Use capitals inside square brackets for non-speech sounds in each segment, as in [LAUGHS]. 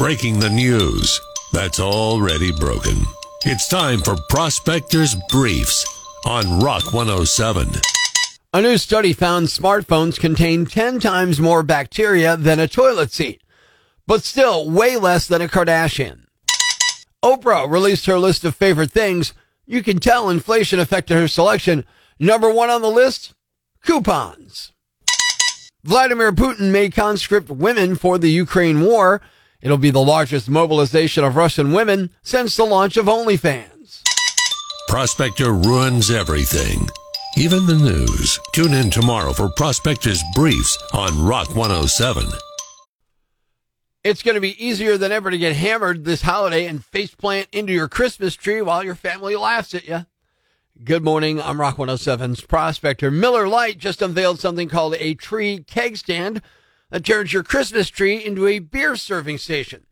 breaking the news that's already broken. It's time for Prospectors Briefs on Rock 107. A new study found smartphones contain 10 times more bacteria than a toilet seat, but still way less than a Kardashian. Oprah released her list of favorite things. You can tell inflation affected her selection. Number one on the list coupons. Vladimir Putin may conscript women for the Ukraine war. It'll be the largest mobilization of Russian women since the launch of OnlyFans. Prospector ruins everything, even the news. Tune in tomorrow for Prospectors Briefs on Rock 107. It's going to be easier than ever to get hammered this holiday and faceplant into your Christmas tree while your family laughs at you. Good morning. I'm Rock 107's prospector. Miller Lite just unveiled something called a tree keg stand that turns your Christmas tree into a beer serving station.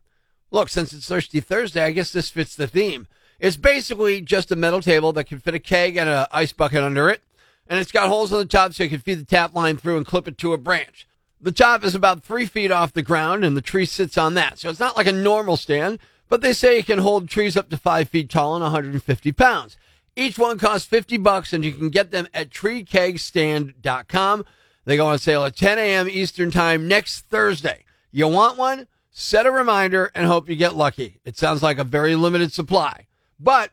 Look, since it's Thirsty Thursday, I guess this fits the theme. It's basically just a metal table that can fit a keg and an ice bucket under it, and it's got holes on the top so you can feed the tap line through and clip it to a branch. The top is about three feet off the ground, and the tree sits on that. So it's not like a normal stand, but they say it can hold trees up to five feet tall and 150 pounds. Each one costs 50 bucks, and you can get them at treekegstand.com. They go on sale at 10 a.m. Eastern Time next Thursday. You want one? Set a reminder and hope you get lucky. It sounds like a very limited supply. But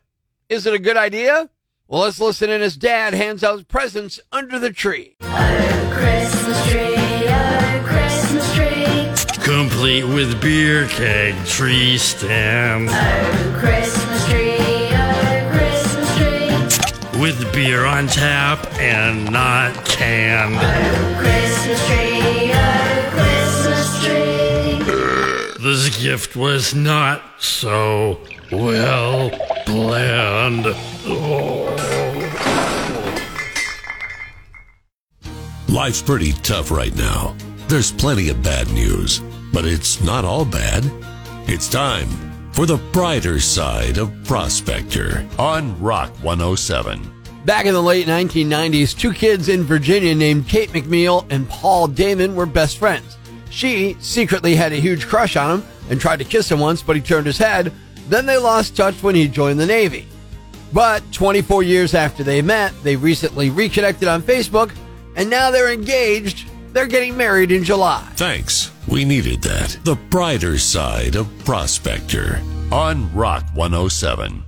is it a good idea? Well, let's listen in as Dad hands out presents under the tree. Oh, Christmas tree, oh, Christmas tree. Complete with beer keg, tree stand. Oh, Christmas tree. With beer on tap and not canned. Oh, Christmas tree, oh, Christmas tree. This gift was not so well planned. Oh. Life's pretty tough right now. There's plenty of bad news, but it's not all bad. It's time for the brighter side of Prospector on Rock 107. Back in the late 1990s, two kids in Virginia named Kate McNeil and Paul Damon were best friends. She secretly had a huge crush on him and tried to kiss him once, but he turned his head. Then they lost touch when he joined the Navy. But 24 years after they met, they recently reconnected on Facebook, and now they're engaged. They're getting married in July. Thanks. We needed that. The brighter side of Prospector on Rock 107.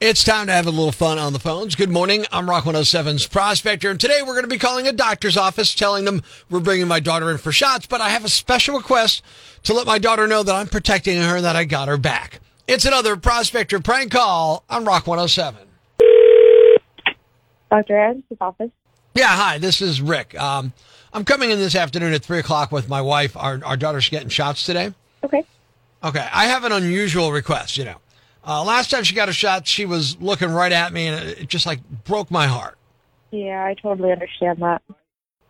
It's time to have a little fun on the phones. Good morning. I'm Rock 107's Prospector, and today we're going to be calling a doctor's office telling them we're bringing my daughter in for shots, but I have a special request to let my daughter know that I'm protecting her and that I got her back. It's another Prospector prank call on Rock 107. Dr. Adams' office. Yeah, hi, this is Rick. Um, I'm coming in this afternoon at 3 o'clock with my wife. Our, our daughter's getting shots today. Okay. Okay, I have an unusual request, you know. Uh, last time she got a shot, she was looking right at me, and it just like broke my heart. Yeah, I totally understand that.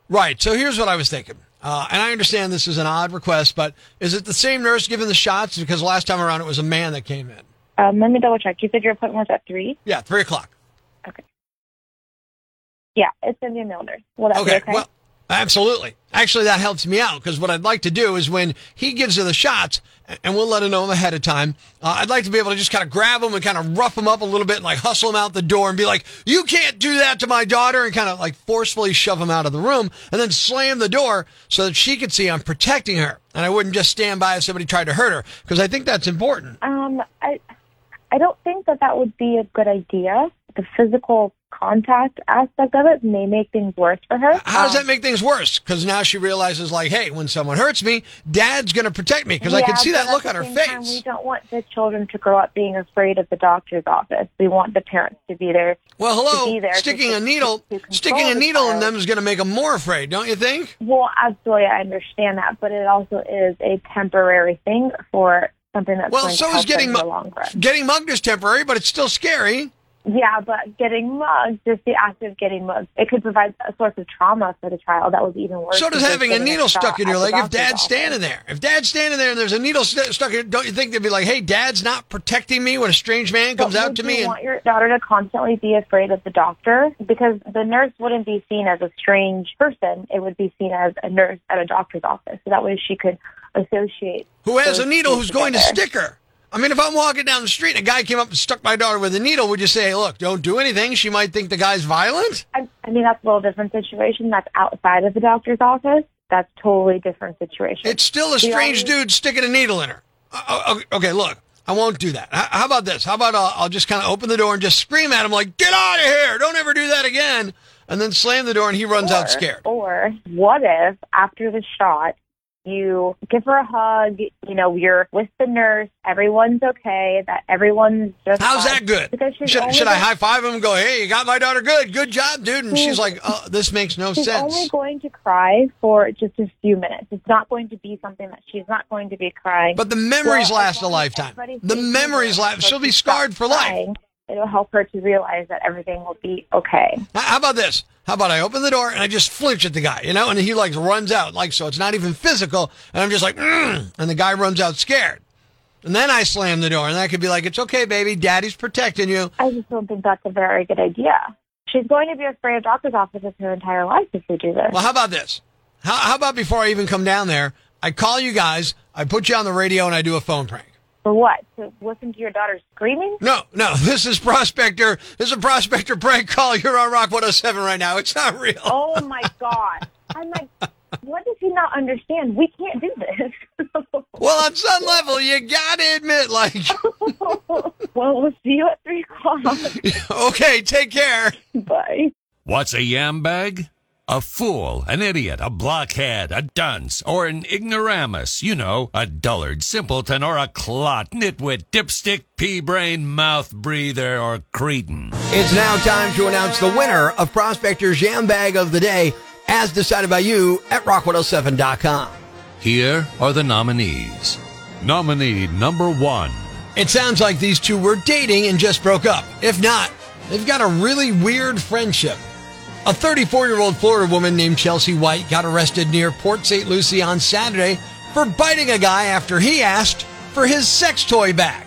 Right. So here's what I was thinking. Uh, and I understand this is an odd request, but is it the same nurse giving the shots? Because last time around it was a man that came in. Um, let me double check. You said your appointment was at 3? Yeah, three o'clock. Okay. Yeah, it's Cynthia Milner. Will that Okay. be okay? Well, absolutely. Actually, that helps me out because what I'd like to do is when he gives her the shots, and we'll let him know ahead of time. Uh, I'd like to be able to just kind of grab him and kind of rough him up a little bit and like hustle him out the door and be like, "You can't do that to my daughter," and kind of like forcefully shove him out of the room, and then slam the door so that she could see I'm protecting her, and I wouldn't just stand by if somebody tried to hurt her because I think that's important. um, I, I don't think that that would be a good idea. The physical contact aspect of it may make things worse for her. How does Um, that make things worse? Because now she realizes, like, hey, when someone hurts me, Dad's going to protect me because I can see that look on her face. time, we don't want the children to grow up being afraid of the doctor's office. We want the parents to be there. Well, to hello. be there to- Sticking a needle, to sticking a the needle in them is going to make them more afraid, don't you think? Well, absolutely, I understand that, but it also is a temporary thing for something that's Well, going so to is getting mu- getting mugged is temporary, but it's still scary. Yeah, but getting mugged, just the act of getting mugged, it could provide a source of trauma for the child. That would be even worse. So does having a needle stuck in your leg if Dad's standing there. If Dad's standing there and there's a needle st- stuck in, don't you think they'd be like, "Hey, Dad's not protecting me when a strange man But comes out would to you me?" And want your daughter to constantly be afraid of the doctor because the nurse wouldn't be seen as a strange person. It would be seen as a nurse at a doctor's office. So that way she could associate. Who has a needle who's going to stick her? I mean, if I'm walking down the street and a guy came up and stuck my daughter with a needle, would you say, look, don't do anything? She might think the guy's violent? I, I mean, that's a little different situation. That's outside of the doctor's office. That's totally different situation. It's still a strange only- dude sticking a needle in her. Uh, uh, okay, look, I won't do that. How about this? How about uh, I'll just kind of open the door and just scream at him like, "Get out of here! Don't ever do that again!" And then slam the door and he runs out scared. Or what if after the shot you give her a hug, you know, you're with the nurse, everyone's okay, that everyone's just How's fine. that good? Because she's Should, should I high five him and go, "Hey, you got my daughter good, good job, dude"? And she's She's- like, "Oh, this makes no She's sense." only going to cry for just a few minutes. It's not going to be something that she's not going to be crying. But the memories last a lifetime. The memories last. She'll be scarred for life. crying, It'll help her to realize that everything will be okay. How about this? How about I open the door and I just flinch at the guy, you know, and he like runs out, like so. It's not even physical, and I'm just like, mm, and the guy runs out scared, and then I slam the door, and I could be like, "It's okay, baby, daddy's protecting you." I just don't think that's a very good idea. She's going to be afraid of doctor's offices her entire life if we do this. Well, how about this? How, how about before I even come down there, I call you guys, I put you on the radio, and I do a phone prank. For what? To listen to your daughter screaming? No, no, [LAUGHS] this is Prospector. This is a Prospector prank call. You're on Rock 107 right now. It's not real. Oh my god. I'm like, what does he not understand? We can't do this. [LAUGHS] Well, on some level, you gotta admit, like, [LAUGHS] well, we'll see you at three o'clock. okay, take care. Bye. What's a yam bag? A fool, an idiot, a blockhead, a dunce, or an ignoramus. You know, a dullard, simpleton, or a clot, nitwit, dipstick, pea brain, mouth breather, or cretin. It's now time to announce the winner of Prospector's Jam Bag of the Day, as decided by you at rock107.com. Here are the nominees. Nominee number one. It sounds like these two were dating and just broke up. If not, they've got a really weird friendship. A 34 year old Florida woman named Chelsea White got arrested near Port St. Lucie on Saturday for biting a guy after he asked for his sex toy back.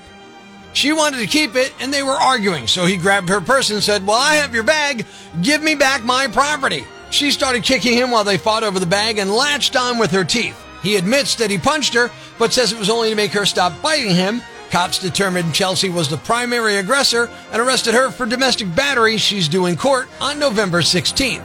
She wanted to keep it and they were arguing, so he grabbed her purse and said, Well, I have your bag. Give me back my property. She started kicking him while they fought over the bag and latched on with her teeth. He admits that he punched her, but says it was only to make her stop biting him. Cops determined Chelsea was the primary aggressor and arrested her for domestic battery. She's due in court on November 16th.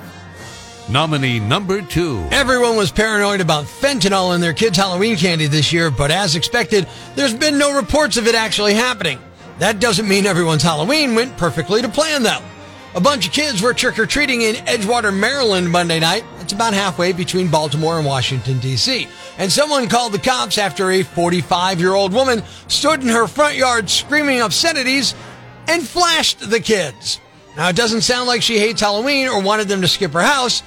Nominee number two. Everyone was paranoid about fentanyl in their kids' Halloween candy this year, but as expected, there's been no reports of it actually happening. That doesn't mean everyone's Halloween went perfectly to plan, though. A bunch of kids were trick or treating in Edgewater, Maryland Monday night. It's about halfway between Baltimore and Washington, D.C. And someone called the cops after a 45 year old woman stood in her front yard screaming obscenities and flashed the kids. Now, it doesn't sound like she hates Halloween or wanted them to skip her house.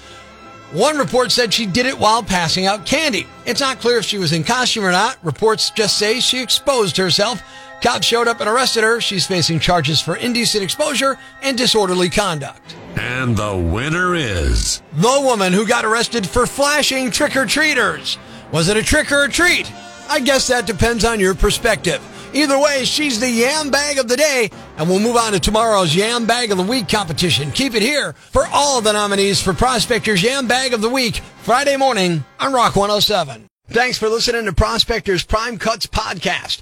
One report said she did it while passing out candy. It's not clear if she was in costume or not. Reports just say she exposed herself. Cops showed up and arrested her. She's facing charges for indecent exposure and disorderly conduct. And the winner is. The woman who got arrested for flashing trick or treaters. Was it a trick or a treat? I guess that depends on your perspective. Either way, she's the yam bag of the day, and we'll move on to tomorrow's yam bag of the week competition. Keep it here for all the nominees for Prospector's Yam Bag of the Week, Friday morning on Rock 107. Thanks for listening to Prospector's Prime Cuts podcast.